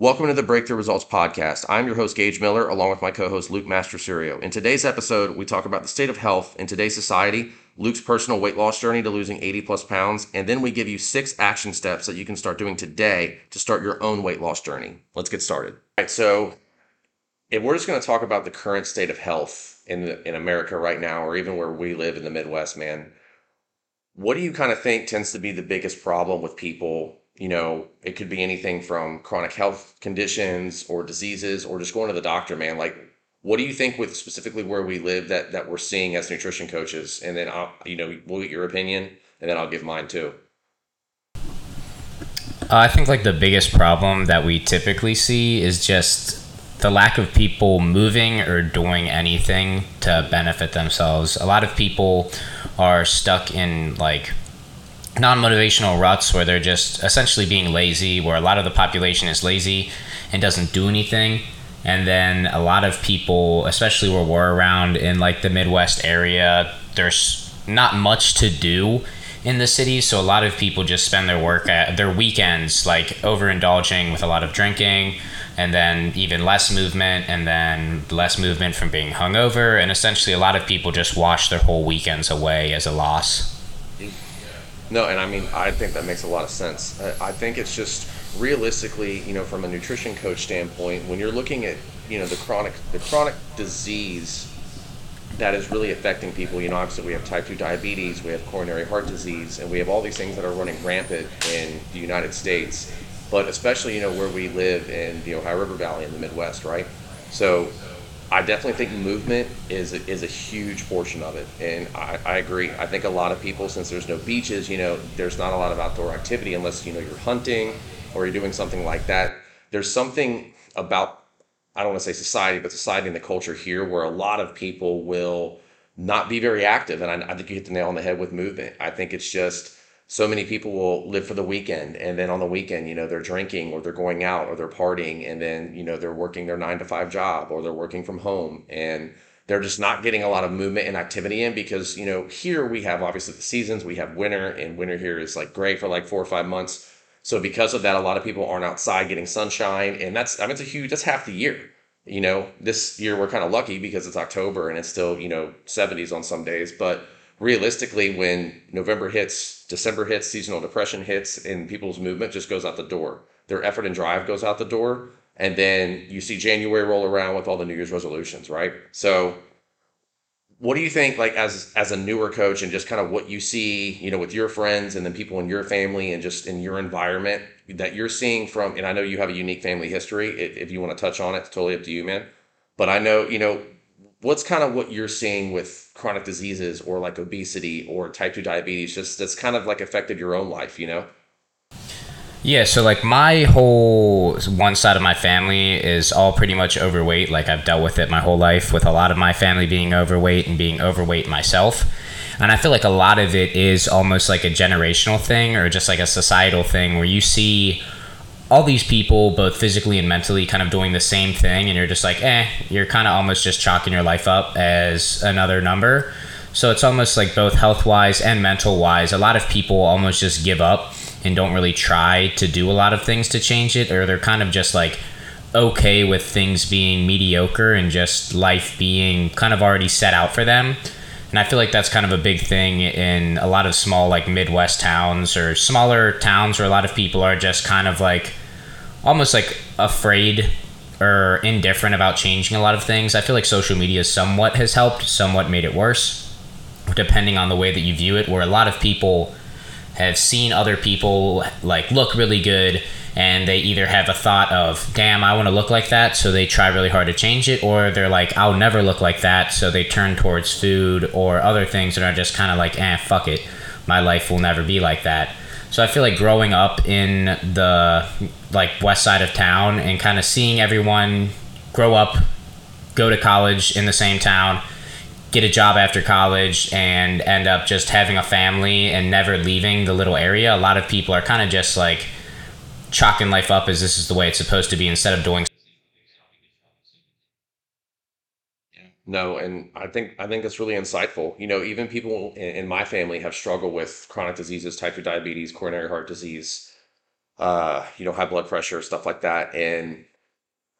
Welcome to the Breakthrough Results Podcast. I'm your host, Gage Miller, along with my co host, Luke Mastruserio. In today's episode, we talk about the state of health in today's society, Luke's personal weight loss journey to losing 80 plus pounds, and then we give you six action steps that you can start doing today to start your own weight loss journey. Let's get started. All right, so if we're just going to talk about the current state of health in, the, in America right now, or even where we live in the Midwest, man, what do you kind of think tends to be the biggest problem with people you know, it could be anything from chronic health conditions or diseases or just going to the doctor, man. Like, what do you think with specifically where we live that that we're seeing as nutrition coaches? And then I'll, you know, we'll get your opinion, and then I'll give mine too. I think like the biggest problem that we typically see is just the lack of people moving or doing anything to benefit themselves. A lot of people are stuck in like non-motivational ruts where they're just essentially being lazy where a lot of the population is lazy and doesn't do anything. And then a lot of people especially where we're around in like the midwest area there's not much to do in the city. So a lot of people just spend their work at their weekends like overindulging with a lot of drinking and then even less movement and then less movement from being hungover. And essentially a lot of people just wash their whole weekends away as a loss no, and I mean, I think that makes a lot of sense. I think it's just realistically, you know, from a nutrition coach standpoint, when you're looking at, you know, the chronic the chronic disease that is really affecting people, you know, obviously we have type 2 diabetes, we have coronary heart disease, and we have all these things that are running rampant in the United States, but especially, you know, where we live in the Ohio River Valley in the Midwest, right? So I definitely think movement is is a huge portion of it, and I, I agree. I think a lot of people, since there's no beaches, you know, there's not a lot of outdoor activity unless you know you're hunting or you're doing something like that. There's something about I don't want to say society, but society and the culture here where a lot of people will not be very active, and I, I think you hit the nail on the head with movement. I think it's just so many people will live for the weekend and then on the weekend you know they're drinking or they're going out or they're partying and then you know they're working their nine to five job or they're working from home and they're just not getting a lot of movement and activity in because you know here we have obviously the seasons. We have winter and winter here is like great for like four or five months. So because of that a lot of people aren't outside getting sunshine and that's i mean it's a huge that's half the year. You know this year we're kind of lucky because it's october and it's still you know 70s on some days but realistically, when November hits, December hits, seasonal depression hits, and people's movement just goes out the door. Their effort and drive goes out the door. And then you see January roll around with all the New Year's resolutions, right? So what do you think like as as a newer coach and just kind of what you see you know with your friends and then people in your family and just in your environment that you're seeing from and i know you have a unique family history if, if you want to touch on it it's totally up to you man but i know you know what's kind of what you're seeing with chronic diseases or like obesity or type 2 diabetes? Just that's kind of like affected your own life you know? Yeah so like my whole one side of my family is all pretty much overweight. Like i've dealt with it my whole life with a lot of my family being overweight and being overweight myself. And i feel like a lot of it is almost like a generational thing or just like a societal thing where you see all these people, both physically and mentally, kind of doing the same thing, and you're just like, eh, you're kind of almost just chalking your life up as another number. So it's almost like both health wise and mental wise, a lot of people almost just give up and don't really try to do a lot of things to change it, or they're kind of just like okay with things being mediocre and just life being kind of already set out for them. And I feel like that's kind of a big thing in a lot of small, like Midwest towns or smaller towns where a lot of people are just kind of like almost like afraid or indifferent about changing a lot of things. I feel like social media somewhat has helped, somewhat made it worse, depending on the way that you view it, where a lot of people have seen other people like look really good and they either have a thought of damn i want to look like that so they try really hard to change it or they're like i'll never look like that so they turn towards food or other things that are just kind of like eh fuck it. My life will never be like that. So i feel like growing up in the like west side of town and kind of seeing everyone grow up go to college in the same town get a job after college and end up just having a family and never leaving the little area a lot of people are kind of just like chalking life up as this is the way it's supposed to be instead of doing no and i think i think that's really insightful you know even people in, in my family have struggled with chronic diseases type 2 diabetes coronary heart disease uh, you know, high blood pressure, stuff like that. And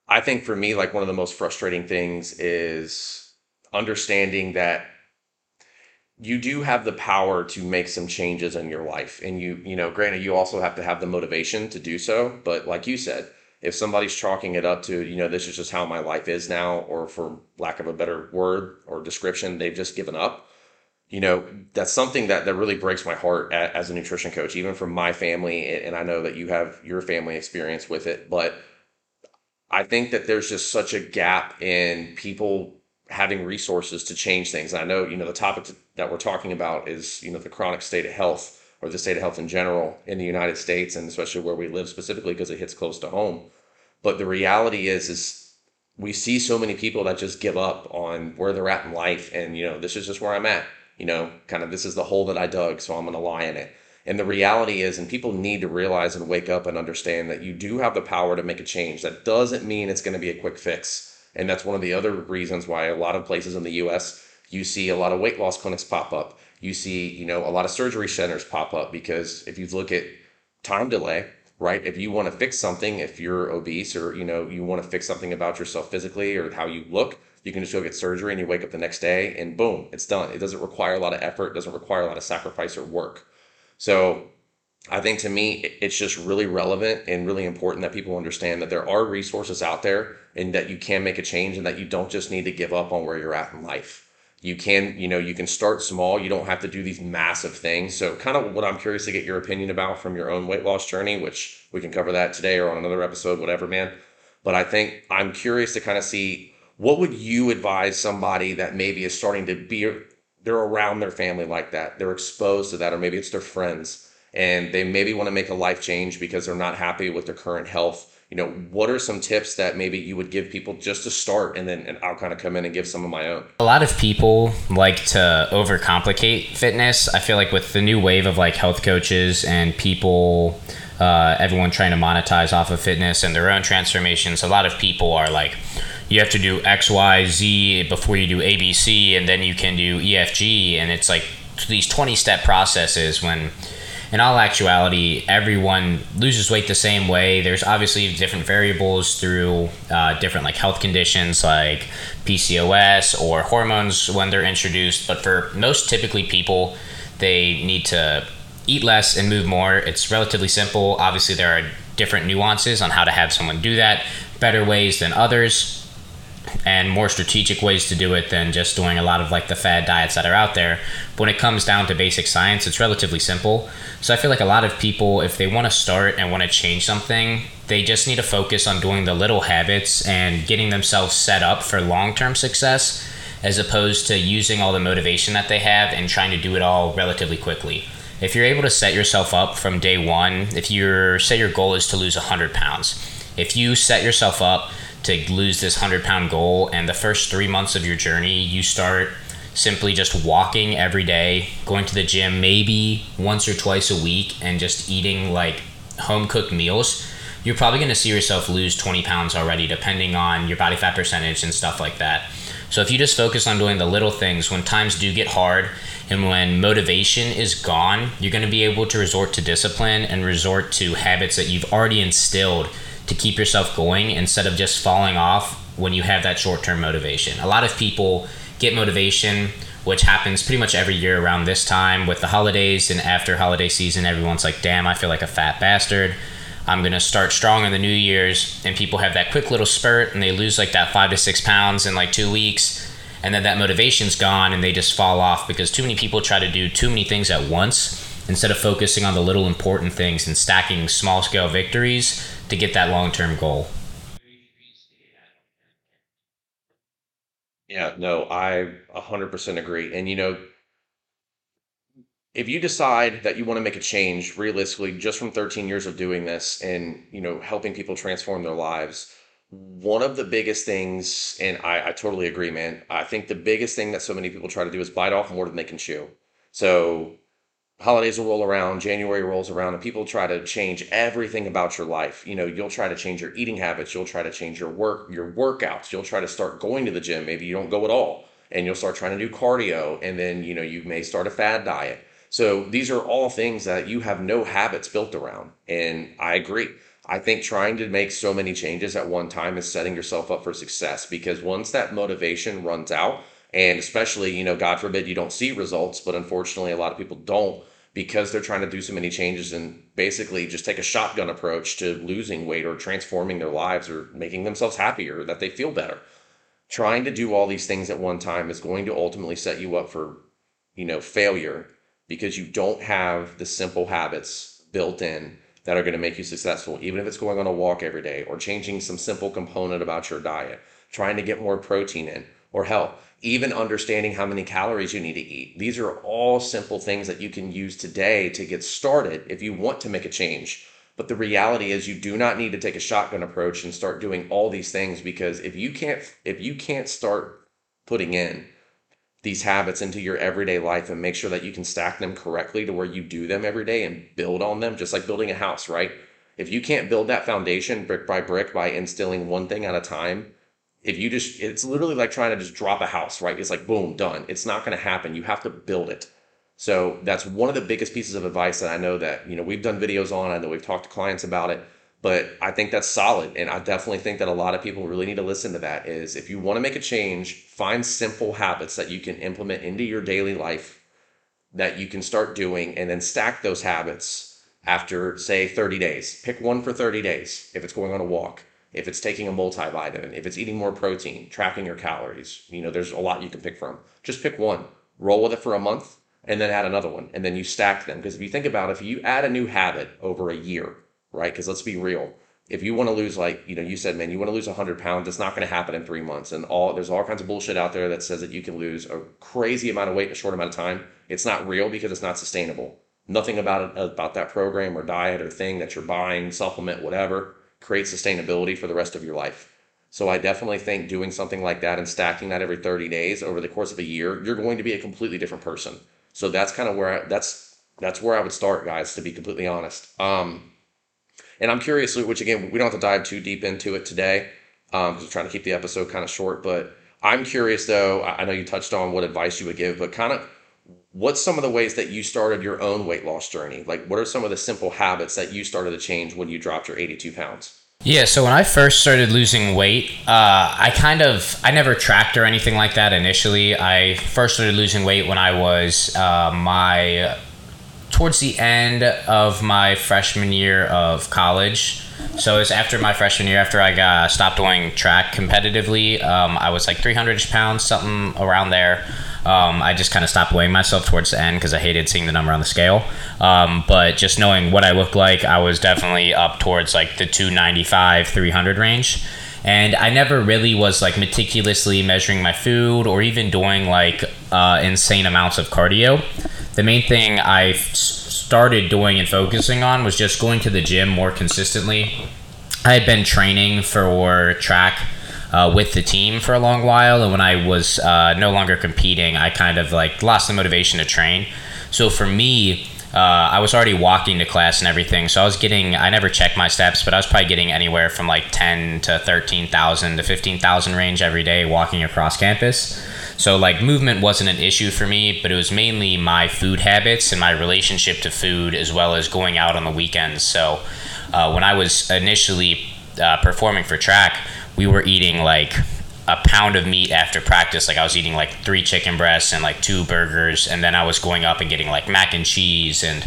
I think for me, like one of the most frustrating things is understanding that you do have the power to make some changes in your life. And you, you know, granted, you also have to have the motivation to do so. But like you said, if somebody's chalking it up to, you know, this is just how my life is now, or for lack of a better word or description, they've just given up you know that's something that that really breaks my heart as a nutrition coach even from my family and i know that you have your family experience with it but i think that there's just such a gap in people having resources to change things i know you know the topic that we're talking about is you know the chronic state of health or the state of health in general in the united states and especially where we live specifically because it hits close to home but the reality is is we see so many people that just give up on where they're at in life and you know this is just where i'm at you know, kind of this is the hole that I dug, so I'm going to lie in it. And the reality is, and people need to realize and wake up and understand that you do have the power to make a change. That doesn't mean it's going to be a quick fix. And that's one of the other reasons why a lot of places in the US, you see a lot of weight loss clinics pop up. You see, you know, a lot of surgery centers pop up because if you look at time delay, right? If you want to fix something, if you're obese or, you know, you want to fix something about yourself physically or how you look, you can just go get surgery and you wake up the next day and boom, it's done. It doesn't require a lot of effort, doesn't require a lot of sacrifice or work. So I think to me, it's just really relevant and really important that people understand that there are resources out there and that you can make a change and that you don't just need to give up on where you're at in life. You can, you know, you can start small. You don't have to do these massive things. So, kind of what I'm curious to get your opinion about from your own weight loss journey, which we can cover that today or on another episode, whatever, man. But I think I'm curious to kind of see what would you advise somebody that maybe is starting to be they're around their family like that they're exposed to that or maybe it's their friends and they maybe want to make a life change because they're not happy with their current health. You know what are some tips that maybe you would give people just to start and then and i'll kind of come in and give some of my own? A lot of people like to overcomplicate fitness. I feel like with the new wave of like health coaches and people uh, everyone trying to monetize off of fitness and their own transformations a lot of people are like you have to do X, Y, Z before you do ABC, and then you can do EFG, and it's like these 20 step processes when in all actuality, everyone loses weight the same way. There's obviously different variables through uh, different like health conditions like PCOS or hormones when they're introduced. But for most typically people, they need to eat less and move more. It's relatively simple. Obviously, there are different nuances on how to have someone do that, better ways than others and more strategic ways to do it than just doing a lot of like the fad diets that are out there. But when it comes down to basic science, it's relatively simple. So I feel like a lot of people, if they want to start and want to change something, they just need to focus on doing the little habits and getting themselves set up for long term success as opposed to using all the motivation that they have and trying to do it all relatively quickly. If you're able to set yourself up from day one, if you're, say your goal is to lose 100 pounds, if you set yourself up to lose this 100 pound goal and the first three months of your journey you start simply just walking every day going to the gym maybe once or twice a week and just eating like home cooked meals you're probably going to see yourself lose 20 pounds already depending on your body fat percentage and stuff like that. So if you just focus on doing the little things when times do get hard and when motivation is gone you're going to be able to resort to discipline and resort to habits that you've already instilled to keep yourself going instead of just falling off when you have that short term motivation. A lot of people get motivation, which happens pretty much every year around this time with the holidays and after holiday season. Everyone's like, damn, I feel like a fat bastard. I'm going to start strong in the New Year's. And people have that quick little spurt and they lose like that five to six pounds in like two weeks. And then that motivation's gone and they just fall off because too many people try to do too many things at once instead of focusing on the little important things and stacking small scale victories to get that long term goal. Yeah, no, I 100% agree. And, you know, if you decide that you want to make a change realistically just from 13 years of doing this and, you know, helping people transform their lives, one of the biggest things, and I, I totally agree, man, I think the biggest thing that so many people try to do is bite off more than they can chew. So holidays will roll around, January rolls around, and people try to change everything about your life. You know, you'll try to change your eating habits, you'll try to change your work, your workouts, you'll try to start going to the gym. Maybe you don't go at all, and you'll start trying to do cardio, and then you know you may start a fad diet. So these are all things that you have no habits built around. And I agree. I think trying to make so many changes at one time is setting yourself up for success because once that motivation runs out, and especially, you know, God forbid you don't see results, but unfortunately, a lot of people don't because they're trying to do so many changes and basically just take a shotgun approach to losing weight or transforming their lives or making themselves happier, that they feel better. Trying to do all these things at one time is going to ultimately set you up for, you know, failure because you don't have the simple habits built in that are going to make you successful, even if it's going on a walk every day or changing some simple component about your diet, trying to get more protein in, or hell, even understanding how many calories you need to eat. These are all simple things that you can use today to get started if you want to make a change. But the reality is you do not need to take a shotgun approach and start doing all these things because if you can't if you can't start putting in these habits into your everyday life and make sure that you can stack them correctly to where you do them every day and build on them, just like building a house, right? If you can't build that foundation brick by brick by instilling one thing at a time, if you just, it's literally like trying to just drop a house, right? It's like, boom, done. It's not going to happen. You have to build it. So that's one of the biggest pieces of advice that I know that, you know, we've done videos on. I know we've talked to clients about it but I think that's solid. And I definitely think that a lot of people really need to listen to that is if you want to make a change, find simple habits that you can implement into your daily life that you can start doing and then stack those habits after say 30 days. Pick one for 30 days if it's going on a walk, if it's taking a multivitamin, if it's eating more protein, tracking your calories. You know, there's a lot you can pick from. Just pick one, roll with it for a month, and then add another one. And then you stack them. Because if you think about it, if you add a new habit over a year, right? Because let's be real. If you want to lose, like, you know, you said, man, you want to lose 100 pounds, it's not going to happen in three months. And all there's all kinds of bullshit out there that says that you can lose a crazy amount of weight in a short amount of time. It's not real because it's not sustainable. Nothing about it, about that program or diet or thing that you're buying, supplement, whatever, creates sustainability for the rest of your life. So I definitely think doing something like that and stacking that every 30 days over the course of a year, you're going to be a completely different person. So that's kind of where I, that's that's where I would start, guys. To be completely honest. Um, and I'm curious, which again, we don't have to dive too deep into it today because um, we're trying to keep the episode kind of short. But I'm curious, though, I know you touched on what advice you would give, but kind of what's some of the ways that you started your own weight loss journey? Like, what are some of the simple habits that you started to change when you dropped your 82 pounds? Yeah, so when I first started losing weight, uh, I kind of I never tracked or anything like that initially. I first started losing weight when I was uh, my towards the end of my freshman year of college. So it was after my freshman year, after I got stopped doing track competitively. Um, I was like 300 pounds, something around there. Um, I just kind of stopped weighing myself towards the end because I hated seeing the number on the scale. Um, but just knowing what I looked like, I was definitely up towards like the 295, 300 range. And I never really was like meticulously measuring my food or even doing like uh, insane amounts of cardio the main thing I started doing and focusing on was just going to the gym more consistently. I had been training for track uh, with the team for a long while, and when I was uh, no longer competing, I kind of like lost the motivation to train. So for me, uh, I was already walking to class and everything, so I was getting. I never checked my steps, but I was probably getting anywhere from like ten to thirteen thousand to fifteen thousand range every day walking across campus. So like movement wasn't an issue for me, but it was mainly my food habits and my relationship to food, as well as going out on the weekends. So uh, when I was initially uh, performing for track, we were eating like a pound of meat after practice. Like I was eating like three chicken breasts and like two burgers, and then I was going up and getting like mac and cheese and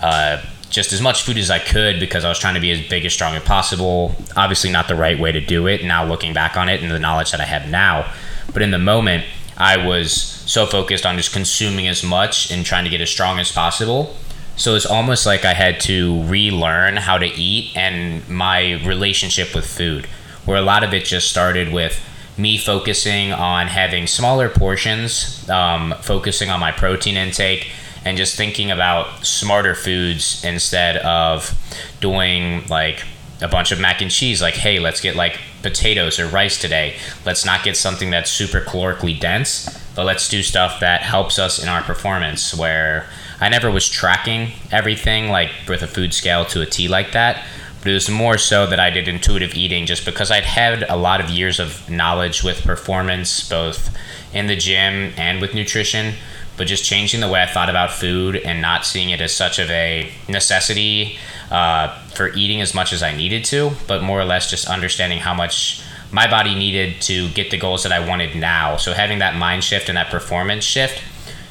uh, just as much food as I could because I was trying to be as big as strong as possible. Obviously, not the right way to do it. Now looking back on it and the knowledge that I have now, but in the moment, I was so focused on just consuming as much and trying to get as strong as possible. So it's almost like I had to relearn how to eat and my relationship with food, where a lot of it just started with me focusing on having smaller portions, um, focusing on my protein intake, and just thinking about smarter foods instead of doing like a bunch of mac and cheese like hey let's get like potatoes or rice today. Let's not get something that's super calorically dense but let's do stuff that helps us in our performance where i never was tracking everything like with a food scale to a t like that but it was more so that i did intuitive eating just because i'd had a lot of years of knowledge with performance both in the gym and with nutrition but just changing the way I thought about food and not seeing it as such of a necessity uh, for eating as much as I needed to, but more or less just understanding how much my body needed to get the goals that I wanted now. So having that mind shift and that performance shift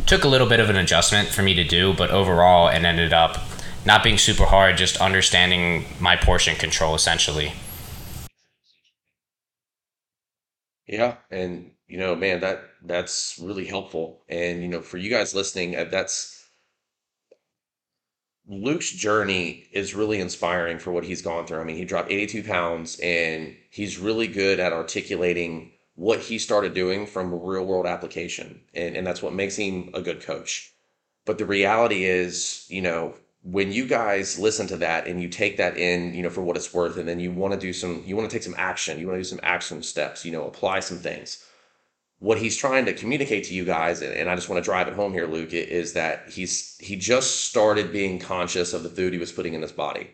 took a little bit of an adjustment for me to do, but overall it ended up not being super hard, just understanding my portion control essentially. Yeah, and you know, man, that that's really helpful. And you know, for you guys listening, uh, that's Luke's journey is really inspiring for what he's gone through. I mean, he dropped 82 pounds and he's really good at articulating what he started doing from a real world application. And, and that's what makes him a good coach. But the reality is, you know, when you guys listen to that and you take that in, you know, for what it's worth, and then you want to do some, you want to take some action, you want to do some action steps, you know, apply some things. What he's trying to communicate to you guys, and, I just want to drive it home here, Luke, is that he's he just started being conscious of the food he was putting in his body.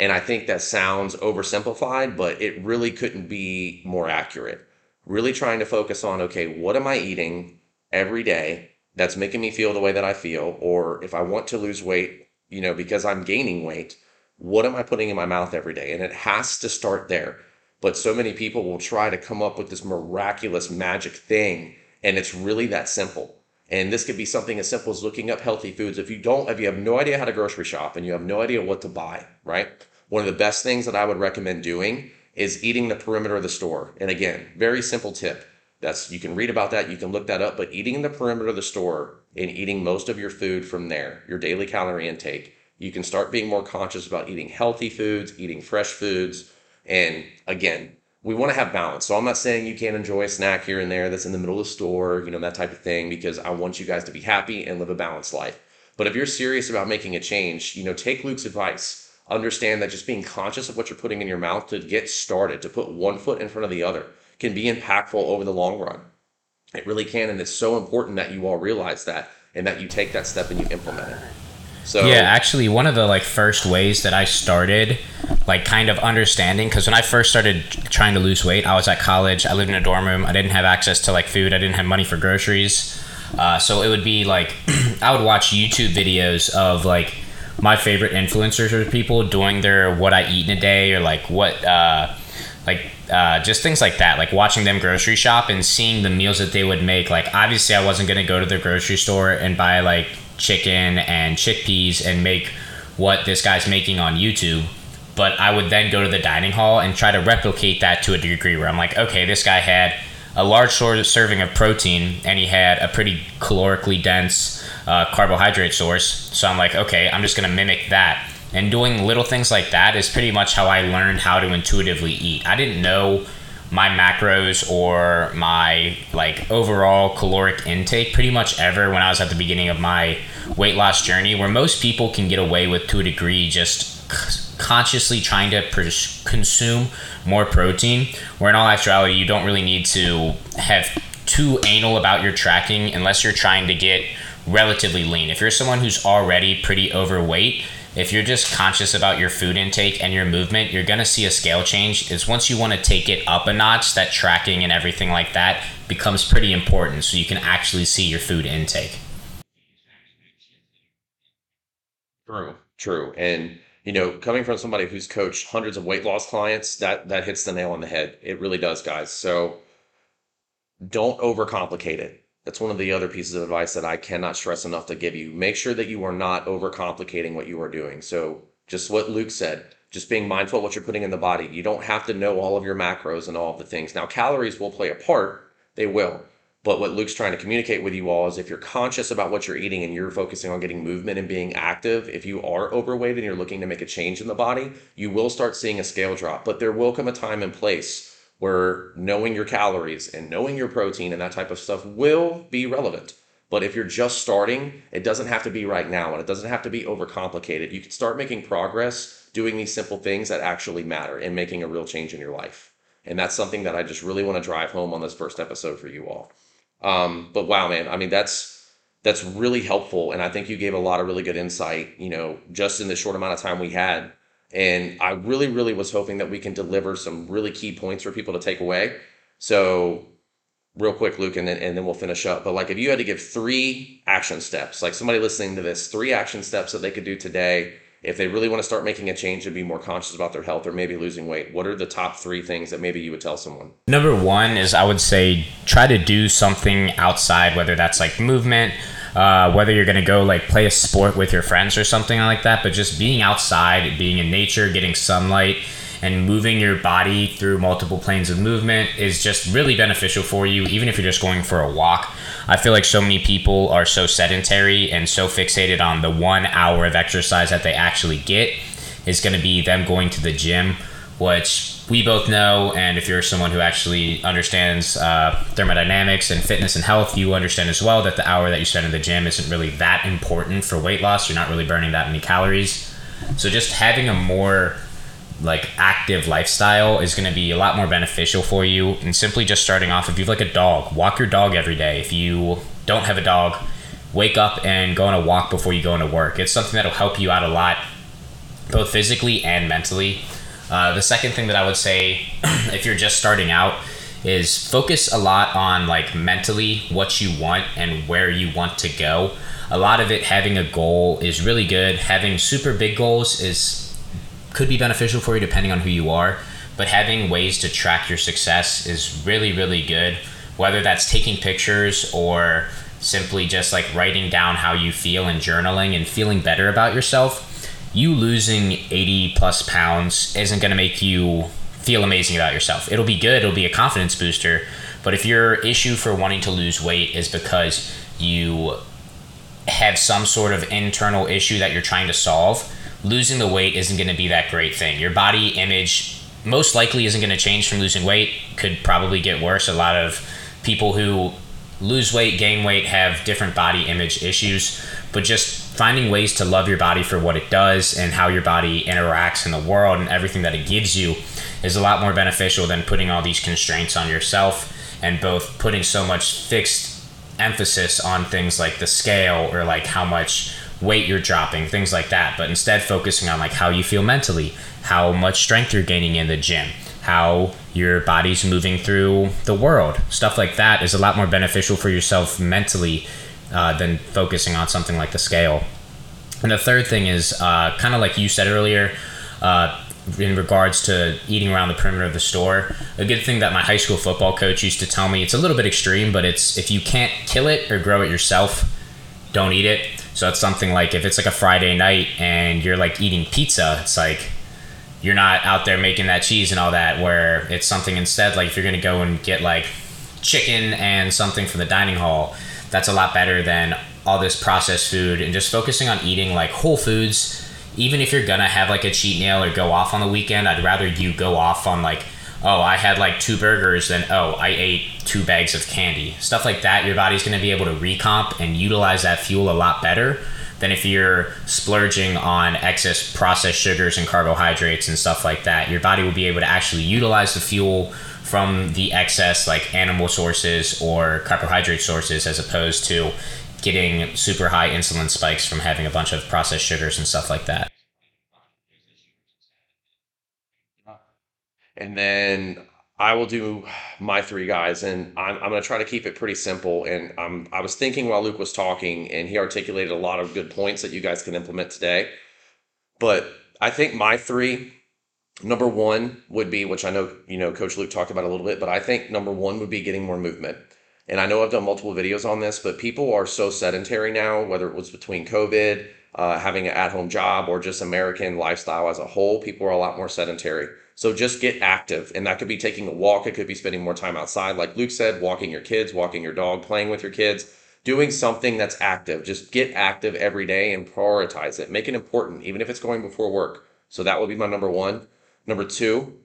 And I think that sounds oversimplified, but it really couldn't be more accurate. Really trying to focus on, okay, what am I eating every day that's making me feel the way that I feel? Or if I want to lose weight, you know, because I'm gaining weight, what am I putting in my mouth every day? And it has to start there. But so many people will try to come up with this miraculous magic thing, and it's really that simple. And this could be something as simple as looking up healthy foods. If you don't, if you have no idea how to grocery shop and you have no idea what to buy, right? One of the best things that I would recommend doing is eating the perimeter of the store. And again, very simple tip. That's you can read about that, you can look that up, but eating in the perimeter of the store and eating most of your food from there, your daily calorie intake, you can start being more conscious about eating healthy foods, eating fresh foods, and again, we want to have balance. So I'm not saying you can't enjoy a snack here and there that's in the middle of the store, you know, that type of thing, because I want you guys to be happy and live a balanced life. But if you're serious about making a change, you know, take Luke's advice. Understand that just being conscious of what you're putting in your mouth to get started, to put one foot in front of the other, can be impactful over the long run. It really can. And it's so important that you all realize that and that you take that step and you implement it. So yeah, actually, one of the like first ways that I started, like kind of understanding, because when I first started trying to lose weight, I was at college. I lived in a dorm room. I didn't have access to like food. I didn't have money for groceries. Uh, so it would be like I would watch YouTube videos of like my favorite influencers or people doing their what I eat in a day or like what uh, like uh, just things like that, like watching them grocery shop and seeing the meals that they would make. Like, obviously, I wasn't going to go to the grocery store and buy like chicken and chickpeas and make what this guy's making on YouTube. But I would then go to the dining hall and try to replicate that to a degree where I'm like, okay, this guy had a large serving of protein and he had a pretty calorically dense uh, carbohydrate source. So I'm like, okay, I'm just going to mimic that and doing little things like that is pretty much how I learned how to intuitively eat. I didn't know my macros or my like overall caloric intake pretty much ever when I was at the beginning of my weight loss journey where most people can get away with to a degree just consciously trying to pr- consume more protein where in all actuality you don't really need to have too anal about your tracking unless you're trying to get relatively lean if you're someone who's already pretty overweight if you're just conscious about your food intake and your movement, you're going to see a scale change. Is once you want to take it up a notch, that tracking and everything like that becomes pretty important so you can actually see your food intake. True, true. And you know, coming from somebody who's coached hundreds of weight loss clients, that that hits the nail on the head. It really does, guys. So don't overcomplicate it. That's one of the other pieces of advice that I cannot stress enough to give you. Make sure that you are not overcomplicating what you are doing. So, just what Luke said, just being mindful of what you're putting in the body. You don't have to know all of your macros and all of the things. Now, calories will play a part, they will. But what Luke's trying to communicate with you all is if you're conscious about what you're eating and you're focusing on getting movement and being active, if you are overweight and you're looking to make a change in the body, you will start seeing a scale drop. But there will come a time and place where knowing your calories and knowing your protein and that type of stuff will be relevant. But if you're just starting, it doesn't have to be right now and it doesn't have to be overcomplicated. You can start making progress doing these simple things that actually matter and making a real change in your life. And that's something that I just really want to drive home on this first episode for you all. Um, but wow, man, I mean, that's that's really helpful. And I think you gave a lot of really good insight, you know, just in the short amount of time we had and I really, really was hoping that we can deliver some really key points for people to take away. So real quick, Luke, and then and then we'll finish up. But like, if you had to give three action steps, like somebody listening to this, three action steps that they could do today if they really want to start making a change and be more conscious about their health or maybe losing weight, what are the top three things that maybe you would tell someone? Number one is I would say try to do something outside, whether that's like movement, uh, whether you're going to go like play a sport with your friends or something like that, but just being outside, being in nature, getting sunlight, and moving your body through multiple planes of movement is just really beneficial for you, even if you're just going for a walk. I feel like so many people are so sedentary and so fixated on the one hour of exercise that they actually get is going to be them going to the gym, which we both know. And if you're someone who actually understands uh, thermodynamics and fitness and health, you understand as well that the hour that you spend in the gym isn't really that important for weight loss. You're not really burning that many calories. So just having a more like active lifestyle is going to be a lot more beneficial for you and simply just starting off if you have like a dog walk your dog every day if you don't have a dog wake up and go on a walk before you go into work it's something that'll help you out a lot both physically and mentally uh, the second thing that i would say if you're just starting out is focus a lot on like mentally what you want and where you want to go a lot of it having a goal is really good having super big goals is could be beneficial for you depending on who you are. But having ways to track your success is really, really good. Whether that's taking pictures or simply just like writing down how you feel and journaling and feeling better about yourself, you losing 80 plus pounds isn't going to make you feel amazing about yourself. It'll be good, it'll be a confidence booster. But if your issue for wanting to lose weight is because you have some sort of internal issue that you're trying to solve, losing the weight isn't going to be that great thing. Your body image most likely isn't going to change from losing weight, could probably get worse. A lot of people who lose weight, gain weight have different body image issues, but just finding ways to love your body for what it does and how your body interacts in the world and everything that it gives you is a lot more beneficial than putting all these constraints on yourself and both putting so much fixed emphasis on things like the scale or like how much weight you're dropping, things like that, but instead focusing on like how you feel mentally, how much strength you're gaining in the gym, how your body's moving through the world. Stuff like that is a lot more beneficial for yourself mentally uh, than focusing on something like the scale. And the third thing is uh, kind of like you said earlier. Uh, in regards to eating around the perimeter of the store. A good thing that my high school football coach used to tell me, it's a little bit extreme, but it's if you can't kill it or grow it yourself, don't eat it. So it's something like if it's like a Friday night and you're like eating pizza, it's like you're not out there making that cheese and all that. Where it's something instead, like if you're gonna go and get like chicken and something from the dining hall, that's a lot better than all this processed food and just focusing on eating like whole foods. Even if you're gonna have like a cheat meal or go off on the weekend, I'd rather you go off on like oh, I had like two burgers, then oh, I ate two bags of candy. Stuff like that, your body's going to be able to recomp and utilize that fuel a lot better than if you're splurging on excess processed sugars and carbohydrates and stuff like that. Your body will be able to actually utilize the fuel from the excess like animal sources or carbohydrate sources as opposed to getting super high insulin spikes from having a bunch of processed sugars and stuff like that. And then I will do my three guys, and I'm, I'm going to try to keep it pretty simple. And I'm, I was thinking while Luke was talking, and he articulated a lot of good points that you guys can implement today. But I think my three, number one would be, which I know you know Coach Luke talked about a little bit, but I think number one would be getting more movement. And I know I've done multiple videos on this, but people are so sedentary now, whether it was between COVID, uh, having an at-home job, or just American lifestyle as a whole, people are a lot more sedentary. So just get active. And that could be taking a walk. It could be spending more time outside. Like Luke said, walking your kids, walking your dog, playing with your kids, doing something that's active. Just get active every day and prioritize it. Make it important, even if it's going before work. So that would be my number one. Number two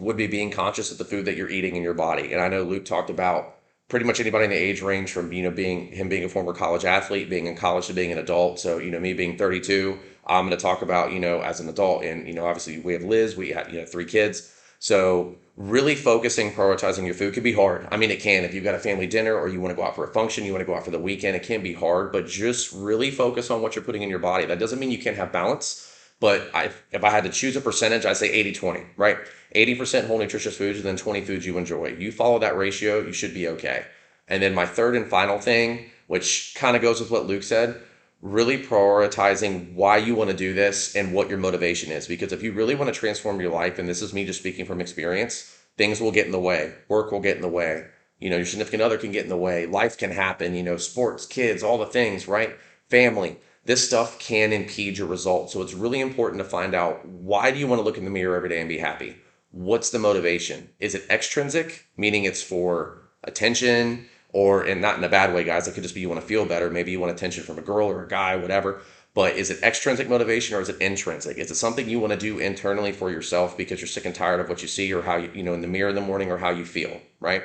would be being conscious of the food that you're eating in your body. And I know Luke talked about pretty much anybody in the age range from you know being him being a former college athlete being in college to being an adult. So you know me being 32 i'm going to talk about you know as an adult. And you know obviously we have liz we have you know three kids. So really focusing prioritizing your food can be hard. I mean it can. If you've got a family dinner or you want to go out for a function you want to go out for the weekend it can be hard. But just really focus on what you're putting in your body. That doesn't mean you can't have balance But I, if I had to choose a percentage, I'd say 80 20, right? 80% whole nutritious foods and then 20 foods you enjoy. You follow that ratio, you should be okay. And then my third and final thing, which kind of goes with what Luke said, really prioritizing why you want to do this and what your motivation is. Because if you really want to transform your life, and this is me just speaking from experience, things will get in the way, work will get in the way. You know, your significant other can get in the way, life can happen, you know, sports, kids, all the things, right? Family. This stuff can impede your results. So it's really important to find out why do you want to look in the mirror every day and be happy? What's the motivation? Is it extrinsic, meaning it's for attention, or and not in a bad way, guys. It could just be you want to feel better. Maybe you want attention from a girl or a guy, whatever. But is it extrinsic motivation or is it intrinsic? Is it something you want to do internally for yourself because you're sick and tired of what you see or how you you know in the mirror in the morning or how you feel, right?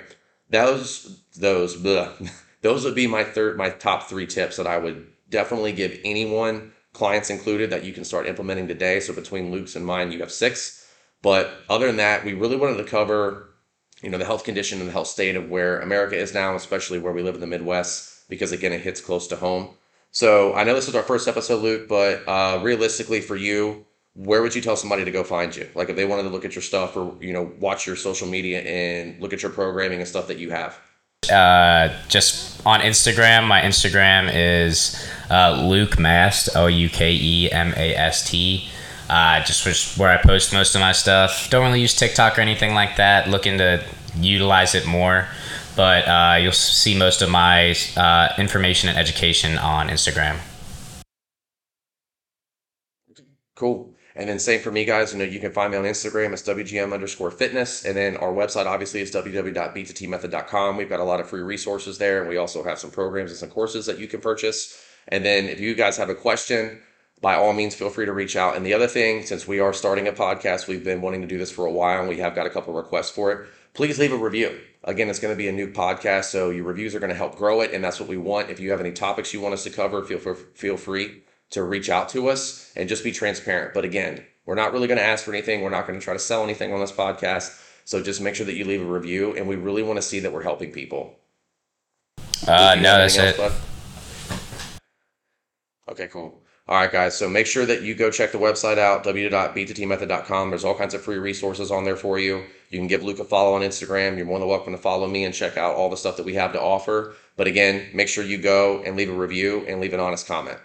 Those those bleh, those would be my third my top three tips that I would definitely give anyone, clients included, that you can start implementing today. So between Luke's and mine, you have six. But other than that, we really wanted to cover you know the health condition and the health state of where America is now, especially where we live in the Midwest, because again it hits close to home. So I know this is our first episode, Luke, but uh, realistically for you, where would you tell somebody to go find you? Like if they wanted to look at your stuff or you know watch your social media and look at your programming and stuff that you have. Uh, just on Instagram, my Instagram is uh, Luke Mast, O U K E M A S T. Uh, just where I post most of my stuff. Don't really use TikTok or anything like that. Looking to utilize it more, but uh, you'll see most of my uh, information and education on Instagram. Cool. And then same for me, guys. You know, you can find me on Instagram. It's WGM underscore fitness. And then our website, obviously, is www.b2tmethod.com. We've got a lot of free resources there. And we also have some programs and some courses that you can purchase. And then if you guys have a question, by all means, feel free to reach out. And the other thing, since we are starting a podcast, we've been wanting to do this for a while and we have got a couple requests for it. Please leave a review. Again, it's going to be a new podcast, so your reviews are going to help grow it, and that's what we want. If you have any topics you want us to cover, feel feel free to reach out to us and just be transparent. But again, we're not really going to ask for anything. We're not going to try to sell anything on this podcast. So just make sure that you leave a review, and we really want to see that we're helping people. Uh, no, that's it. Okay, cool. All right, guys. So make sure that you go check the website out, www.b2tmethod.com. There's all kinds of free resources on there for you. You can give Luke a follow on Instagram. You're more than welcome to follow me and check out all the stuff that we have to offer. But again, make sure you go and leave a review and leave an honest comment.